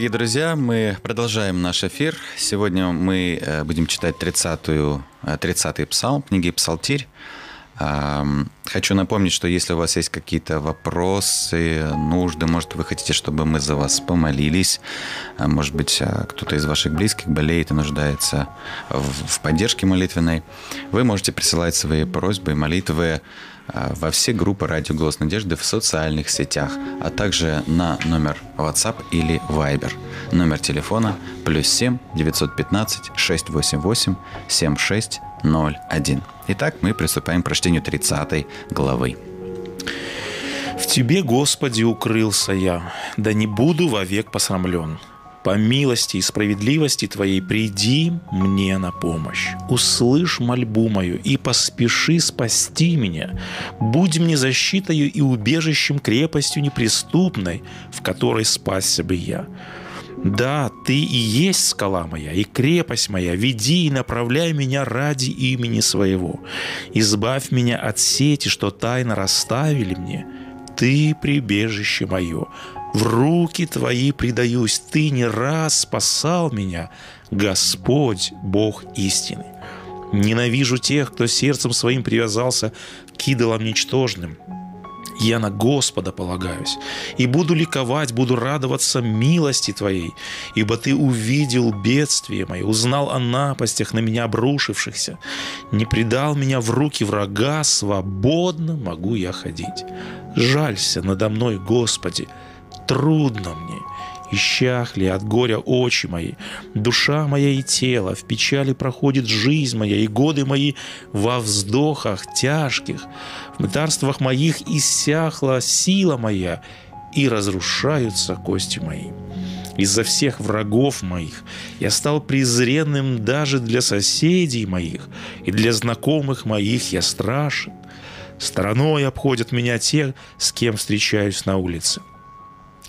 Дорогие друзья, мы продолжаем наш эфир. Сегодня мы э, будем читать 30-ю, 30-й псалм книги «Псалтирь». Хочу напомнить, что если у вас есть какие-то вопросы, нужды, может, вы хотите, чтобы мы за вас помолились, а, может быть, а, кто-то из ваших близких болеет и нуждается в поддержке молитвенной, вы можете присылать свои просьбы и молитвы во все группы «Радио Голос Надежды» в социальных сетях, а также на номер WhatsApp или Viber. Номер телефона плюс 7 915 688 7601. Итак, мы приступаем к прочтению 30 главы. В Тебе, Господи, укрылся я, да не буду вовек посрамлен. По милости и справедливости Твоей приди мне на помощь. Услышь мольбу мою и поспеши спасти меня. Будь мне защитою и убежищем крепостью неприступной, в которой спасся бы я. Да, Ты и есть скала моя, и крепость моя, веди и направляй меня ради имени своего. Избавь меня от сети, что тайно расставили мне. Ты прибежище мое, в руки Твои предаюсь, Ты не раз спасал меня, Господь, Бог истины. Ненавижу тех, кто сердцем своим привязался к идолам ничтожным. Я на Господа полагаюсь, и буду ликовать, буду радоваться милости Твоей, ибо Ты увидел бедствие мое, узнал о напастях на меня обрушившихся, не предал меня в руки врага, свободно могу я ходить. Жалься надо мной, Господи, трудно мне, Исчахли от горя очи мои, душа моя и тело, в печали проходит жизнь моя, и годы мои во вздохах тяжких, в мытарствах моих иссяхла сила моя, и разрушаются кости мои. Из-за всех врагов моих я стал презренным даже для соседей моих, и для знакомых моих я страшен. Стороной обходят меня те, с кем встречаюсь на улице.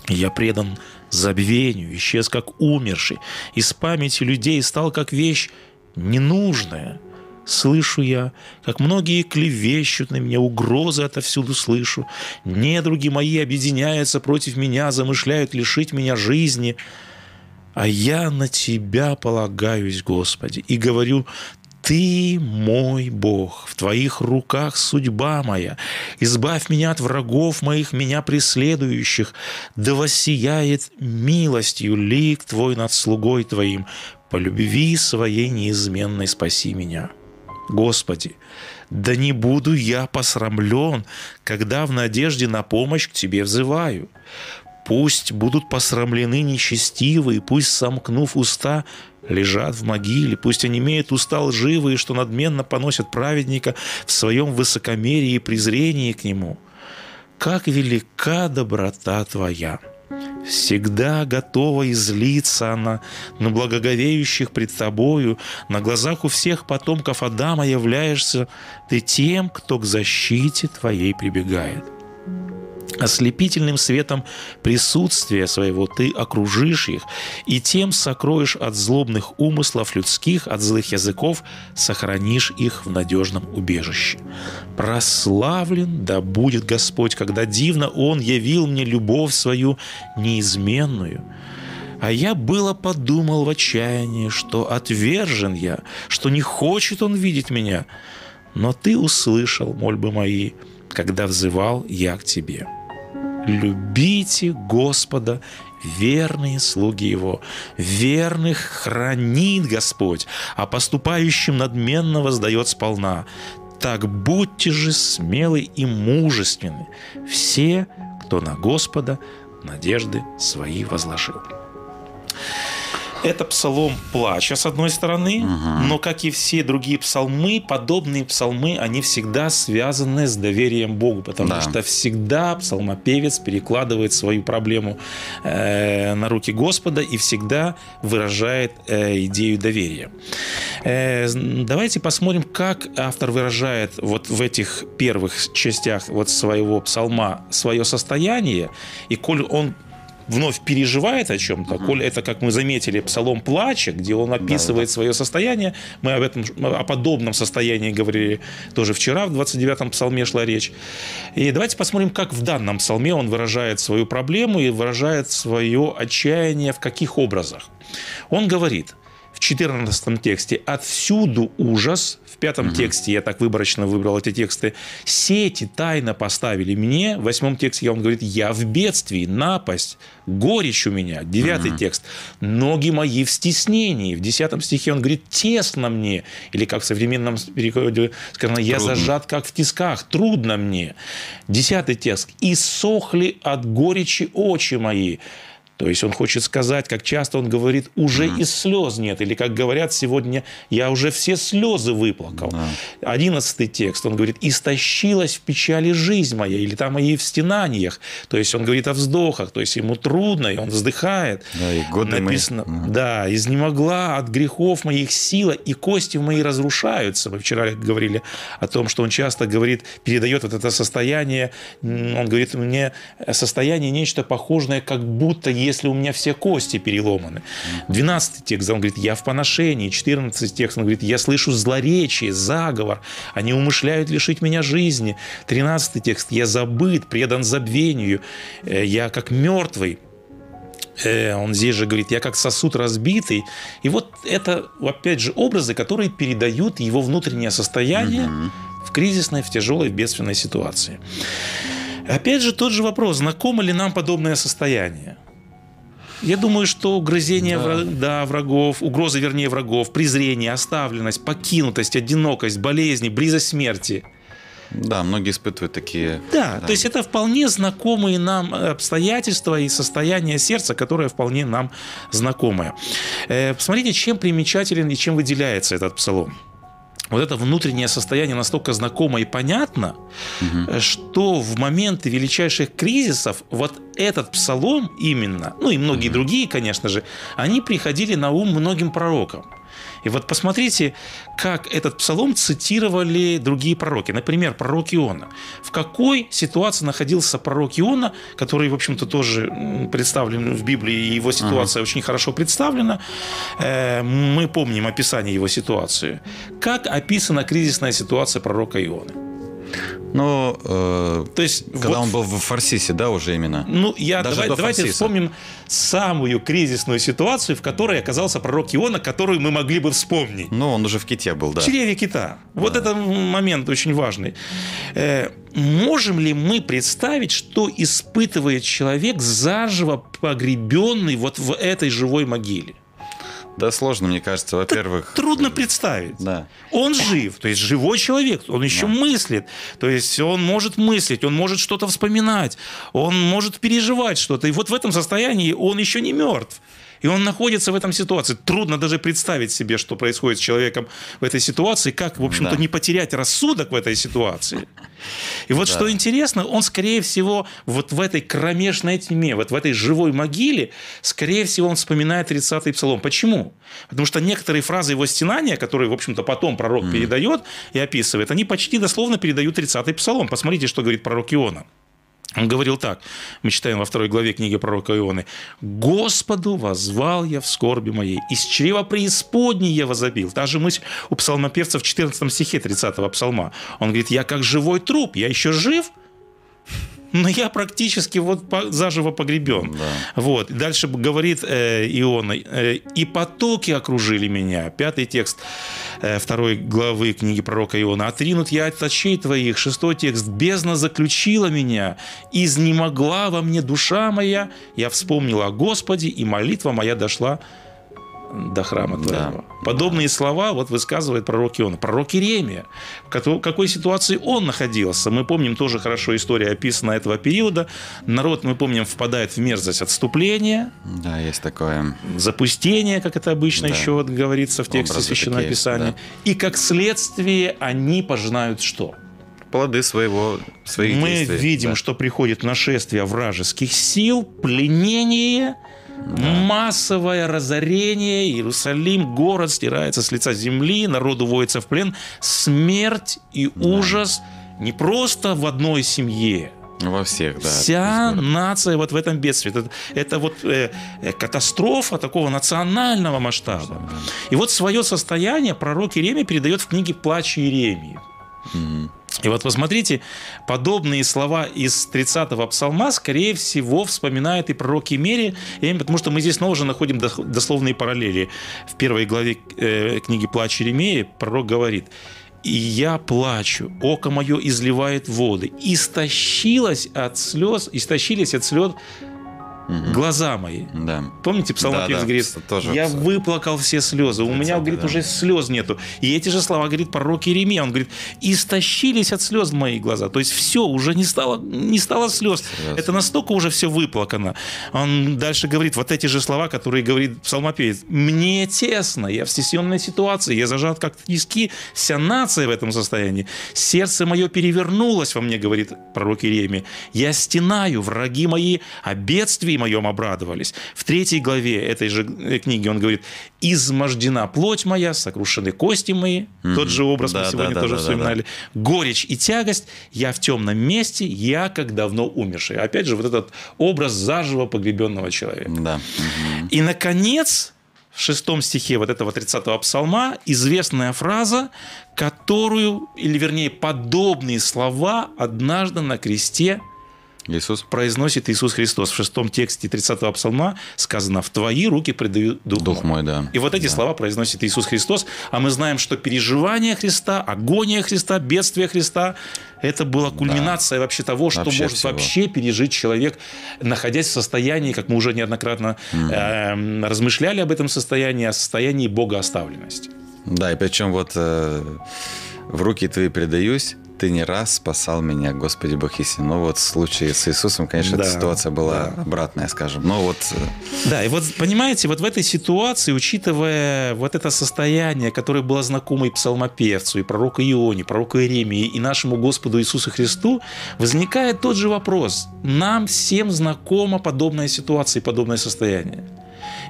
Я предан забвению, исчез как умерший, из памяти людей стал как вещь ненужная. Слышу я, как многие клевещут на меня, угрозы отовсюду слышу. Недруги мои объединяются против меня, замышляют лишить меня жизни. А я на Тебя полагаюсь, Господи, и говорю, ты мой Бог, в Твоих руках судьба моя. Избавь меня от врагов моих, меня преследующих. Да воссияет милостью лик Твой над слугой Твоим. По любви своей неизменной спаси меня. Господи, да не буду я посрамлен, когда в надежде на помощь к Тебе взываю. Пусть будут посрамлены нечестивые, пусть, сомкнув уста, лежат в могиле, пусть они имеют уста лживые, что надменно поносят праведника в своем высокомерии и презрении к нему. Как велика доброта Твоя! Всегда готова излиться она на благоговеющих пред Тобою, на глазах у всех потомков Адама являешься Ты тем, кто к защите Твоей прибегает – Ослепительным светом присутствия своего ты окружишь их, и тем сокроешь от злобных умыслов людских, от злых языков, сохранишь их в надежном убежище. Прославлен да будет Господь, когда дивно Он явил мне любовь свою неизменную. А я было подумал в отчаянии, что отвержен я, что не хочет он видеть меня. Но ты услышал мольбы мои, когда взывал я к тебе. Любите Господа, верные слуги Его. Верных хранит Господь, а поступающим надменно воздает сполна. Так будьте же смелы и мужественны, все, кто на Господа надежды свои возложил. Это псалом плача, с одной стороны, угу. но, как и все другие псалмы, подобные псалмы, они всегда связаны с доверием Богу, потому да. что всегда псалмопевец перекладывает свою проблему э, на руки Господа и всегда выражает э, идею доверия. Э, давайте посмотрим, как автор выражает вот в этих первых частях вот своего псалма свое состояние, и коль он вновь переживает о чем-то, угу. коль это, как мы заметили, псалом плача, где он описывает да, свое состояние, мы об этом, о подобном состоянии говорили тоже вчера, в 29-м псалме шла речь. И давайте посмотрим, как в данном псалме он выражает свою проблему и выражает свое отчаяние в каких образах. Он говорит в 14 тексте «Отсюду ужас, пятом угу. тексте, я так выборочно выбрал эти тексты, сети тайно поставили мне. В восьмом тексте он говорит, я в бедствии, напасть, горечь у меня. Девятый угу. текст, ноги мои в стеснении. В десятом стихе он говорит, тесно мне. Или как в современном переводе сказано, я трудно. зажат как в тисках, трудно мне. Десятый текст, и сохли от горечи очи мои. То есть он хочет сказать, как часто он говорит, уже mm. и слез нет. Или как говорят сегодня, я уже все слезы выплакал. Одиннадцатый текст, он говорит, истощилась в печали жизнь моя. Или там и в стенаниях. То есть он говорит о вздохах. То есть ему трудно, и он вздыхает. Да, и годы Написано, мои. да, изнемогла от грехов моих сила, и кости мои разрушаются. Мы вчера говорили о том, что он часто говорит, передает вот это состояние. Он говорит, мне состояние нечто похожее, как будто если у меня все кости переломаны. 12 текст, он говорит, я в поношении. 14 текст, он говорит, я слышу злоречие, заговор. Они умышляют лишить меня жизни. 13 текст, я забыт, предан забвению. Э, я как мертвый. Э, он здесь же говорит, я как сосуд разбитый. И вот это, опять же, образы, которые передают его внутреннее состояние угу. в кризисной, в тяжелой, в бедственной ситуации. Опять же, тот же вопрос, знакомо ли нам подобное состояние? Я думаю, что угрызение да. Враг, да, врагов, угроза, вернее, врагов, презрение, оставленность, покинутость, одинокость, болезни, близость смерти. Да, многие испытывают такие. Да, да, то есть это вполне знакомые нам обстоятельства и состояние сердца, которое вполне нам знакомое. Э, посмотрите, чем примечателен и чем выделяется этот псалом вот это внутреннее состояние настолько знакомо и понятно, угу. что в моменты величайших кризисов вот этот псалом именно, ну и многие угу. другие, конечно же, они приходили на ум многим пророкам. И вот посмотрите, как этот псалом цитировали другие пророки. Например, пророк Иона. В какой ситуации находился пророк Иона, который, в общем-то, тоже представлен в Библии, и его ситуация ага. очень хорошо представлена. Э, мы помним описание его ситуации. Как описана кризисная ситуация пророка Ионы? Ну, э, то есть, когда вот, он был в Фарсисе, да, уже именно. Ну, я Даже давай, давайте вспомним самую кризисную ситуацию, в которой оказался пророк Иона, которую мы могли бы вспомнить. Ну, он уже в ките был, да. В чреве кита. Да. Вот это момент очень важный. Э, можем ли мы представить, что испытывает человек заживо погребенный вот в этой живой могиле? Да, сложно, мне кажется, во-первых. Трудно представить. Да. Он жив, то есть живой человек, он еще Да. мыслит, то есть он может мыслить, он может что-то вспоминать, он может переживать что-то. И вот в этом состоянии он еще не мертв. И он находится в этом ситуации. Трудно даже представить себе, что происходит с человеком в этой ситуации, как, в общем-то, Да. не потерять рассудок в этой ситуации. И вот Да. что интересно, он, скорее всего, вот в этой кромешной тьме, вот в этой живой могиле, скорее всего, он вспоминает 30-й псалом. Почему? Потому что некоторые фразы его стенания, которые, в общем-то, потом пророк передает и описывает, они почти дословно передают 30-й псалом. Посмотрите, что говорит пророк Иона. Он говорил так, мы читаем во второй главе книги пророка Ионы. «Господу возвал я в скорби моей, из чрева преисподней я возобил». Та же мысль у псалмопевца в 14 стихе 30 псалма. Он говорит, я как живой труп, я еще жив, но я практически вот заживо погребен. Да. Вот. Дальше говорит э, Иона, э, «И потоки окружили меня». Пятый текст э, второй главы книги пророка Иона. «Отринут я от очей твоих». Шестой текст. «Бездна заключила меня, изнемогла во мне душа моя. Я вспомнила о Господе, и молитва моя дошла до храма твоего». Подобные слова вот высказывает пророк Иона. Пророк Иеремия. В какой ситуации он находился? Мы помним тоже хорошо история описана этого периода. Народ, мы помним, впадает в мерзость отступления, Да, есть такое. запустение, как это обычно Да. еще вот говорится в тексте Образы Священного такие, Писания. да. И как следствие они пожинают что? Плоды своего, своих Мы действий. видим, да. что приходит нашествие вражеских сил, пленение, массовое разорение, Иерусалим, город стирается с лица земли, народ уводится в плен, смерть и ужас не просто в одной семье, Во всех, да. Вся нация вот в этом бедствии. Это, это вот э, э, катастрофа такого национального масштаба. И вот свое состояние пророк Иеремия передает в книге «Плач Иеремии». И вот посмотрите, подобные слова из 30-го псалма, скорее всего, вспоминает и пророк Емери, потому что мы здесь снова же находим дословные параллели. В первой главе э, книги «Плач Иеремии» пророк говорит, «И я плачу, око мое изливает воды, истощилось от слез, истощились от слез глаза мои». Да. Помните, псалмопевец Да, да, говорит, тоже я в- выплакал все слезы, у меня, 30-й, говорит, да. уже слез нету. И эти же слова говорит пророк Иеремия, он говорит, истощились от слез мои глаза. То есть все, уже не стало, не стало слез. Слез. Это настолько уже все выплакано. Он дальше говорит вот эти же слова, которые говорит псалмопевец. Мне тесно, я в стесненной ситуации, я зажат как тиски, вся нация в этом состоянии. Сердце мое перевернулось во мне, говорит пророк Иеремия. Я стенаю, враги мои о бедствии моем обрадовались. В третьей главе этой же книги он говорит, измождена плоть моя, сокрушены кости мои. Тот же образ мы Да, да, сегодня да, тоже да, да, вспоминали. Горечь и тягость, я в темном месте, я как давно умерший. Опять же, вот этот образ заживо погребенного человека. Да. Мгм. И, наконец, в шестом стихе вот этого 30-го псалма известная фраза, которую, или вернее, подобные слова однажды на кресте Иисус. произносит Иисус Христос. В шестом тексте 30-го псалма сказано «В твои руки предаю дух, Дух мой, да. И вот эти Да. слова произносит Иисус Христос, а мы знаем, что переживание Христа, агония Христа, бедствие Христа – это была кульминация вообще того, что Вообще может всего. вообще пережить человек, находясь в состоянии, как мы уже неоднократно эм, размышляли об этом состоянии, о состоянии богооставленности. Да, и причем вот э, в руки твои предаюсь, ты не раз спасал меня, Господи Бог истин. Но вот в случае с Иисусом, конечно, Да, эта ситуация была да. обратная, скажем. Но вот э, Да, и вот понимаете, вот в этой ситуации, учитывая вот это состояние, которое было знакомо и псалмопевцу, и пророку Ионе, пророку Иеремии, и нашему Господу Иисусу Христу, возникает тот же вопрос. Нам всем знакома подобная ситуация и подобное состояние.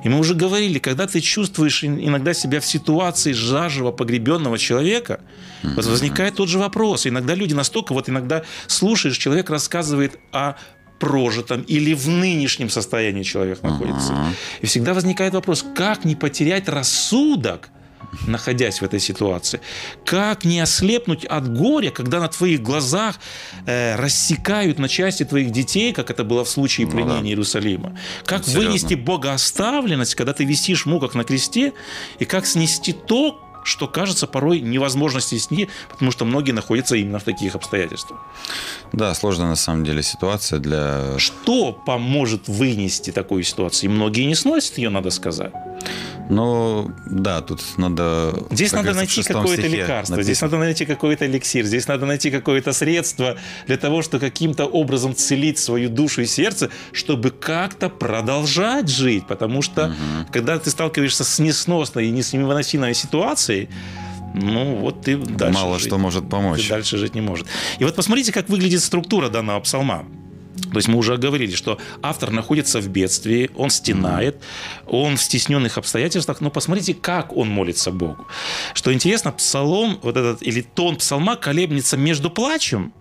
И мы уже говорили, когда ты чувствуешь ин- иногда себя в ситуации заживо погребенного человека, вот возникает тот же вопрос. Иногда люди настолько, вот иногда слушаешь, человек рассказывает о прожитом или в нынешнем состоянии человек находится. И всегда возникает вопрос, как не потерять рассудок, находясь в этой ситуации? Как не ослепнуть от горя, когда на твоих глазах э, рассекают на части твоих детей, как это было в случае Ну пленения да. Иерусалима? Как Серьезно. вынести богооставленность, когда ты висишь в муках на кресте, и как снести то, что кажется порой невозможно снести, потому что многие находятся именно в таких обстоятельствах. да, сложная на самом деле ситуация для... Что поможет вынести такую ситуацию? И многие не сносят ее, надо сказать. Ну, да, тут надо... Здесь надо найти какое-то лекарство, написано. здесь надо найти какой-то эликсир, здесь надо найти какое-то средство для того, чтобы каким-то образом целить свою душу и сердце, чтобы как-то продолжать жить. Потому что, когда ты сталкиваешься с несносной и невыносимой ситуацией, ну, вот ты дальше Мало жить- что может помочь. ты дальше жить не может. И вот посмотрите, как выглядит структура данного псалма. То есть мы уже говорили, что автор находится в бедствии, он стенает, он в стесненных обстоятельствах, но посмотрите, как он молится Богу. Что интересно, псалом, вот этот, или тон псалма колеблется между плачем,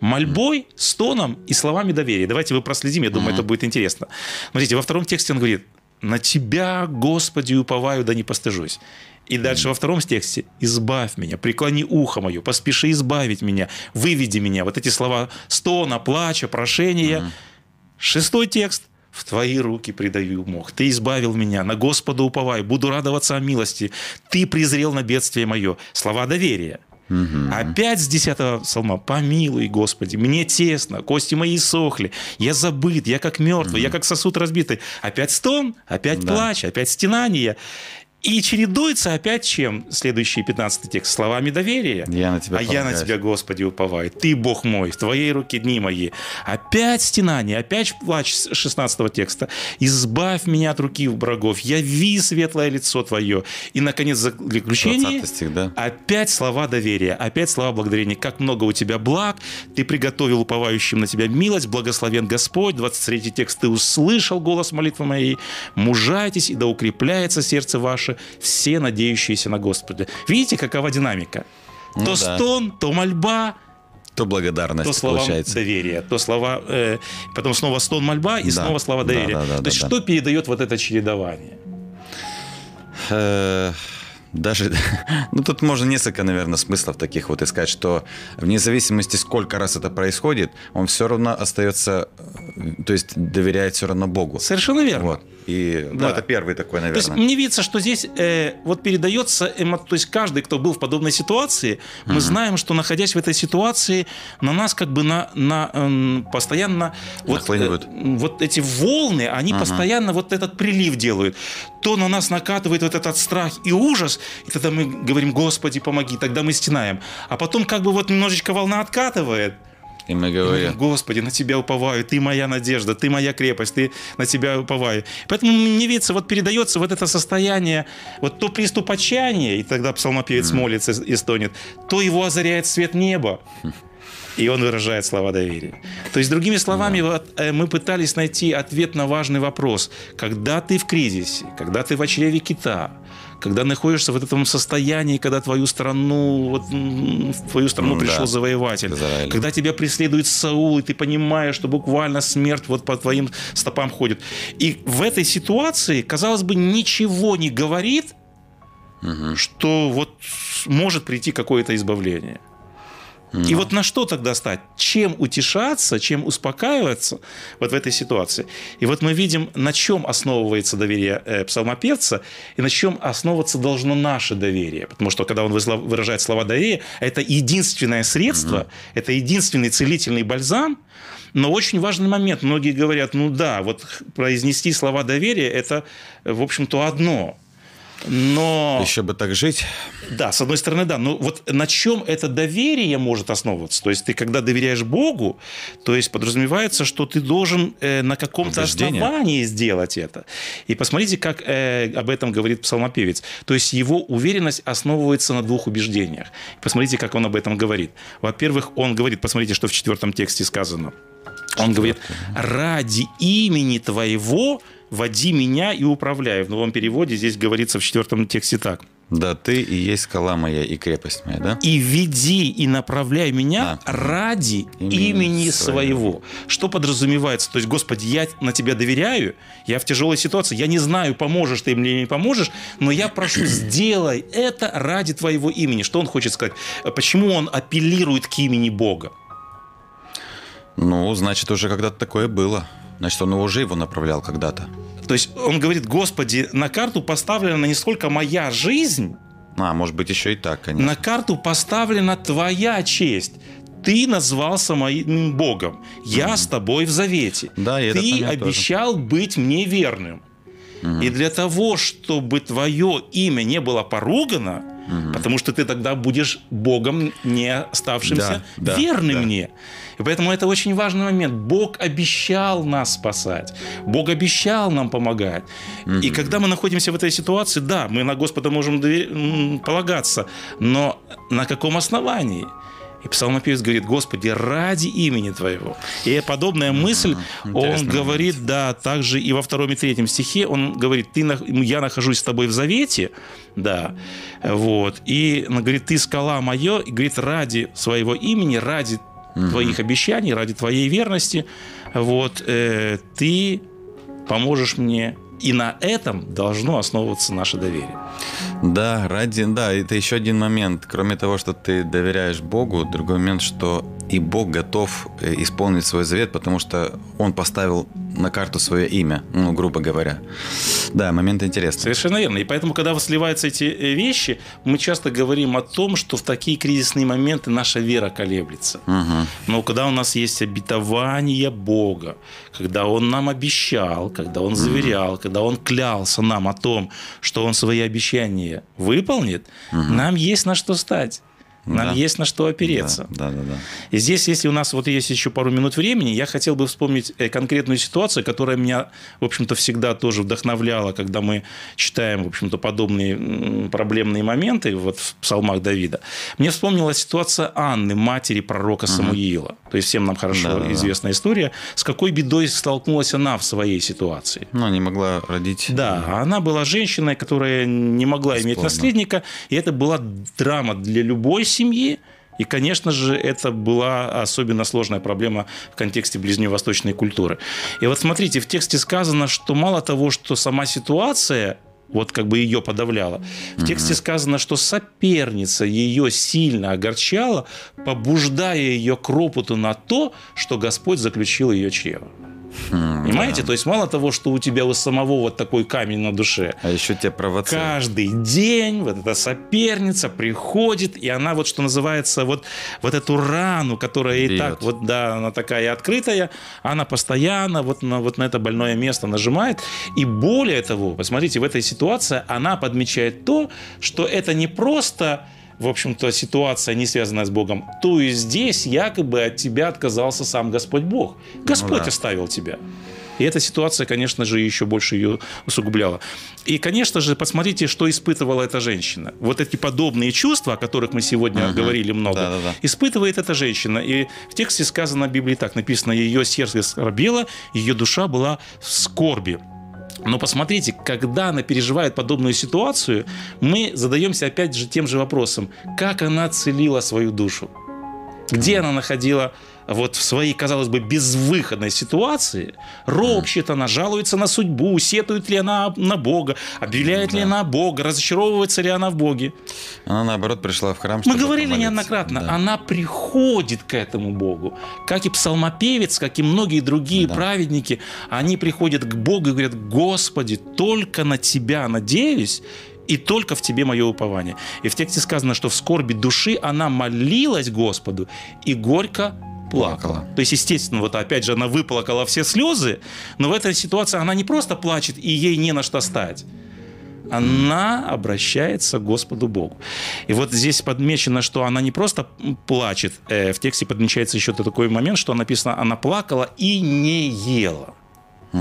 мольбой, стоном и словами доверия. Давайте вы проследим, я думаю, это будет интересно. Смотрите, во втором тексте он говорит, «На Тебя, Господи, уповаю, да не постыжусь». И дальше во втором тексте «Избавь меня, преклони ухо мое, поспеши избавить меня, выведи меня». Вот эти слова стона, плача, прошения. Шестой текст «В твои руки предаю мох. Ты избавил меня, на Господа уповай, буду радоваться о милости. Ты презрел на бедствие мое». Слова доверия. Опять с 10 псалма «Помилуй, Господи, мне тесно, кости мои сохли, я забыт, я как мертвый, я как сосуд разбитый». Опять стон, опять Да. плач, опять стенание. И чередуется опять чем? Следующий 15 текст. Словами доверия. Я на тебя а я на полагаюсь. тебя, Господи, уповаю. Ты, Бог мой, в твоей руке дни мои. Опять стенание, опять плач с 16 текста. Избавь меня от руки врагов, яви светлое лицо твое. И, наконец, заключение. 20 стих, да? Опять слова доверия, опять слова благодарения. Как много у тебя благ, ты приготовил уповающим на тебя милость, благословен Господь. 23 текст, ты услышал голос молитвы моей. Мужайтесь, и да укрепляется сердце ваше, все надеющиеся на Господа. Видите, какова динамика? Ну то да. стон, то мольба, То благодарность то слова получается. доверия, то слова, э, потом снова стон, мольба и Да. снова слова Да, доверия. да, да, то да, есть да. что передает вот это чередование? Э, Даже, ну тут можно несколько, наверное, смыслов таких вот искать, что вне зависимости, сколько раз это происходит, он все равно остается, э, то есть доверяет все равно Богу. Совершенно верно. Вот. И ну, Да. это первый такой, То есть наверное. мне видится, что здесь э, вот передается, эмо- то есть каждый, кто был в подобной ситуации, мы знаем, что находясь в этой ситуации, на нас как бы на, на эм, постоянно вот, э, вот эти волны, они постоянно вот этот прилив делают. То на нас накатывает вот этот страх и ужас, и тогда мы говорим, Господи, помоги, тогда мы стенаем. А потом как бы вот немножечко волна откатывает, И мы и мы говорим, говорим, Господи, на Тебя уповаю, Ты моя надежда, Ты моя крепость, Ты на Тебя уповаю. Поэтому мне видится, вот передается вот это состояние, вот то приступ отчаяния, и тогда псалмопевец молится и стонет, то его озаряет свет неба, и он выражает слова доверия. То есть, другими словами, вот, э, мы пытались найти ответ на важный вопрос. Когда ты в кризисе, когда ты в чреве кита, когда находишься в этом состоянии, когда твою страну, вот, в твою страну да. пришел завоеватель, Израиль. когда тебя преследует Саул, и ты понимаешь, что буквально смерть вот по твоим стопам ходит. И в этой ситуации, казалось бы, ничего не говорит, что вот может прийти какое-то избавление. И вот на что тогда стать? Чем утешаться, чем успокаиваться вот в этой ситуации? И вот мы видим, на чем основывается доверие э, псалмопевца и на чем основываться должно наше доверие. Потому что когда он выражает слова доверия, это единственное средство, это единственный целительный бальзам, но очень важный момент. Многие говорят, ну да, вот произнести слова доверия – это, в общем-то, одно. Но... еще бы так жить. Да, с одной стороны, да. Но вот на чем это доверие может основываться? То есть ты, когда доверяешь Богу, то есть подразумевается, что ты должен э, на каком-то Убеждение. основании сделать это. И посмотрите, как э, об этом говорит псалмопевец. То есть его уверенность основывается на двух убеждениях. Посмотрите, как он об этом говорит. Во-первых, он говорит, посмотрите, что в четвертом тексте сказано. Он говорит, ради имени твоего води меня и управляй. В новом переводе здесь говорится в четвертом тексте так. Да, ты и есть скала моя и крепость моя, да? и веди и направляй меня Да. ради имени, Имени своего. своего. Что подразумевается? То есть, Господи, я на Тебя доверяю, я в тяжелой ситуации, я не знаю, поможешь ты мне или не поможешь, но я прошу, сделай это ради Твоего имени. Что он хочет сказать? Почему он апеллирует к имени Бога? Ну, значит, уже когда-то такое было. Значит, он уже его направлял когда-то. То есть он говорит, Господи, на карту поставлена не сколько моя жизнь, А, может быть, еще и так, конечно. На карту поставлена твоя честь. Ты назвался моим Богом. Я с тобой в завете. Да, и Ты момент тоже. обещал быть мне верным. И для того, чтобы твое имя не было поругано, потому что ты тогда будешь Богом, не оставшимся Да, да, верным да. мне. И поэтому это очень важный момент. Бог обещал нас спасать. Бог обещал нам помогать. И когда мы находимся в этой ситуации, да, мы на Господа можем полагаться, но на каком основании? И псалмопевец говорит, Господи, ради имени Твоего. И подобная мысль, он Интересный говорит, да, также и во втором и третьем стихе, он говорит, ты, я нахожусь с тобой в завете, да, вот, и он говорит, ты скала мое, и говорит, ради своего имени, ради твоих обещаний, ради твоей верности, вот, э, ты поможешь мне, и на этом должно основываться наше доверие. Да, ради, да, это еще один момент. Кроме того, что ты доверяешь Богу, другой момент, что и Бог готов э, исполнить свой завет, потому что Он поставил на карту свое имя, ну, грубо говоря. Да, момент интересный. Совершенно верно. И поэтому, когда сливаются эти э, вещи, мы часто говорим о том, что в такие кризисные моменты наша вера колеблется. Мгм. Но когда у нас есть обетование Бога, когда Он нам обещал, когда Он заверял, когда Он клялся нам о том, что Он свои обещания выполнит, нам есть на что стать. Нам Да. есть на что опереться. Да, да, да. да. И здесь, если у нас вот есть еще пару минут времени, я хотел бы вспомнить э, конкретную ситуацию, которая меня, в общем-то, всегда тоже вдохновляла, когда мы читаем, в общем-то, подобные проблемные моменты вот в псалмах Давида. Мне вспомнилась ситуация Анны, матери пророка Самуила. То есть всем нам хорошо Да-да-да. известная история, с какой бедой столкнулась она в своей ситуации. Ну, не могла родить. Да, она была женщиной, которая не могла иметь Бесплодна. наследника, и это была драма для любой семьи. И, конечно же, это была особенно сложная проблема в контексте ближневосточной культуры. И вот смотрите, в тексте сказано, что мало того, что сама ситуация вот как бы ее подавляла. В тексте сказано, что соперница ее сильно огорчала, побуждая ее к ропоту на то, что Господь заключил ее чрево. Понимаете? да. То есть мало того, что у тебя у самого вот такой камень на душе, А еще тебя провоцируют. каждый день вот эта соперница приходит, и она вот, что называется, вот, вот эту рану, которая и Бьет. так, вот да, она такая открытая, она постоянно вот на, вот на это больное место нажимает. И более того, посмотрите, в этой ситуации она подмечает то, что это не просто в общем-то, ситуация, не связанная с Богом, то и здесь якобы от тебя отказался сам Господь Бог. Господь да. оставил тебя. И эта ситуация, конечно же, еще больше ее усугубляла. И, конечно же, посмотрите, что испытывала эта женщина. Вот эти подобные чувства, о которых мы сегодня Мгм. говорили много, Да-да-да. испытывает эта женщина. И в тексте сказано в Библии так, написано, ее сердце скорбело, ее душа была в скорби. Но посмотрите, когда она переживает подобную ситуацию, мы задаемся опять же тем же вопросом, как она целила свою душу, где она находила вот в своей, казалось бы, безвыходной ситуации, ропщет она, жалуется на судьбу, сетует ли она на Бога, объявляет ли Да. она Бога, разочаровывается ли она в Боге. Она, наоборот, пришла в храм, Мы говорили помолиться. неоднократно, Да. она приходит к этому Богу. Как и псалмопевец, как и многие другие Да. праведники, они приходят к Богу и говорят, Господи, только на Тебя надеюсь, и только в Тебе мое упование. И в тексте сказано, что в скорби души она молилась Господу и горько плакала. То есть, естественно, вот опять же она выплакала все слезы, но в этой ситуации она не просто плачет, и ей не на что стать она обращается к Господу Богу. И вот здесь подмечено, что она не просто плачет, э, в тексте подмечается еще такой момент, что написано, она плакала и не ела.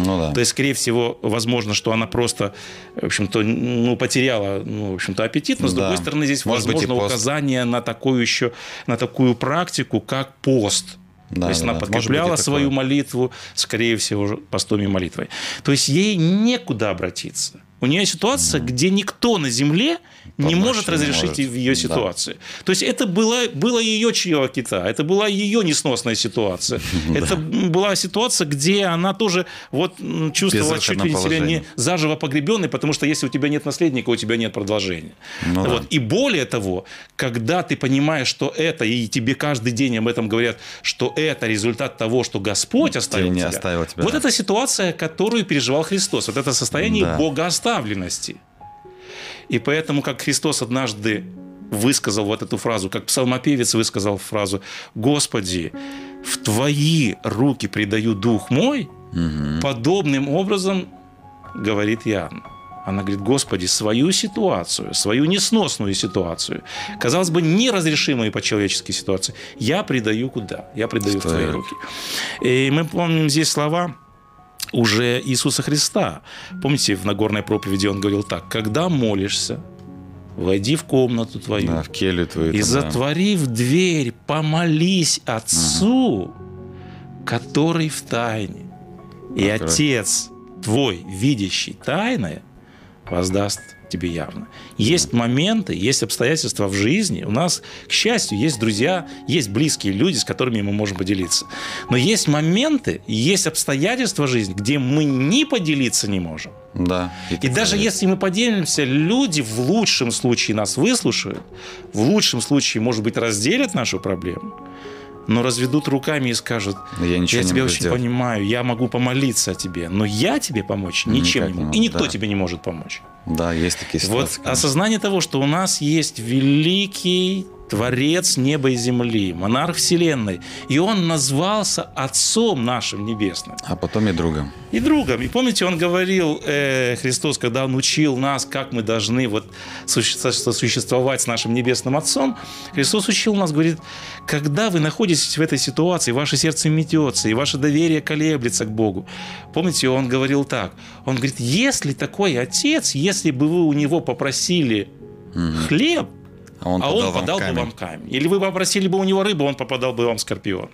Ну да. То есть, скорее всего, возможно, что она просто, в общем-то, ну, потеряла, ну, в общем-то, аппетит, но, с Да. другой стороны, здесь Может быть, возможно пост. указание на такую еще, на такую практику, как пост. Да, То есть да, она да. подкрепляла быть, свою такое. молитву, скорее всего, постом и молитвой. То есть ей некуда обратиться. У нее ситуация, где никто на земле не может не разрешить может. в ее Да. ситуации. То есть это была, было ее чье кита, это была ее несносная ситуация. Это была ситуация, где она тоже вот чувствовала чуть ли себя не заживо погребенной, потому что если у тебя нет наследника, у тебя нет продолжения. Ну да. И более того, когда ты понимаешь, что это, и тебе каждый день об этом говорят, что это результат того, что Господь оставил не тебя. оставил тебя, Вот да. это ситуация, которую переживал Христос. Вот это состояние Да. богооставленности. И поэтому, как Христос однажды высказал вот эту фразу, как псалмопевец высказал фразу «Господи, в Твои руки предаю Дух мой», Мгм. подобным образом говорит Иоанн? Она говорит, Господи, свою ситуацию, свою несносную ситуацию, казалось бы, неразрешимую по-человеческой ситуации, я предаю куда? Я предаю в Твои руки. И мы помним здесь слова уже Иисуса Христа. Помните, в Нагорной проповеди он говорил так, когда молишься, войди в комнату твою. Да, в келью твою. И да. затворив дверь, помолись Отцу, который в тайне. И Отец твой, видящий тайное, воздаст тебе явно. Есть моменты, есть обстоятельства в жизни. У нас, к счастью, есть друзья, есть близкие люди, с которыми мы можем поделиться. Но есть моменты, есть обстоятельства жизни, где мы ни поделиться не можем. Да. И даже есть. если мы поделимся, люди в лучшем случае нас выслушают, в лучшем случае, может быть, разделят нашу проблему, но разведут руками и скажут, Я ничего не тебя очень сделать». понимаю, я могу помолиться о тебе, но я тебе помочь ничем Никак не могу. И никто да. тебе не может помочь. Да, есть такие Вот ситуации. конечно. осознание того, что у нас есть великий Творец неба и земли, монарх Вселенной, и он назвался Отцом нашим Небесным А потом и другом. и другом. И помните, он говорил, э, Христос, когда он учил нас, как мы должны вот суще- сосуществовать с нашим Небесным Отцом, Христос учил нас, говорит, когда вы находитесь в этой ситуации, ваше сердце метется, и ваше доверие колеблется к Богу. Помните, он говорил так, он говорит, если такой Отец, если бы вы у Него попросили хлеб, А он а подал он вам подал камень. бы вам камень. Или вы попросили бы у него рыбу, он попадал бы вам скорпион.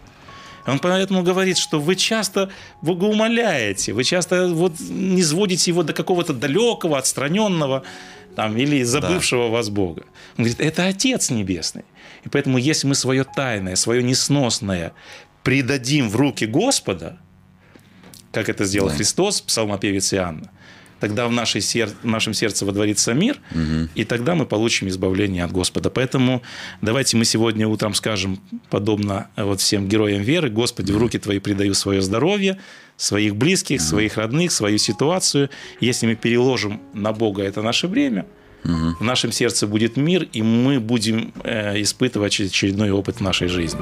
Он поэтому говорит, что вы часто Бога умоляете, вы часто вот не сводите его до какого-то далекого, отстраненного там, или забывшего вас Бога. Он говорит, это Отец Небесный. И поэтому, если мы свое тайное, свое несносное придадим в руки Господа, как это сделал Да. Христос, псалмопевец Иоанна, тогда в, нашей сер- в нашем сердце водворится мир, и тогда мы получим избавление от Господа. Поэтому давайте мы сегодня утром скажем, подобно э, вот всем героям веры, Господи, в руки Твои предаю свое здоровье, своих близких, своих родных, свою ситуацию. Если мы переложим на Бога это наше время, в нашем сердце будет мир, и мы будем э, испытывать очередной опыт в нашей жизни.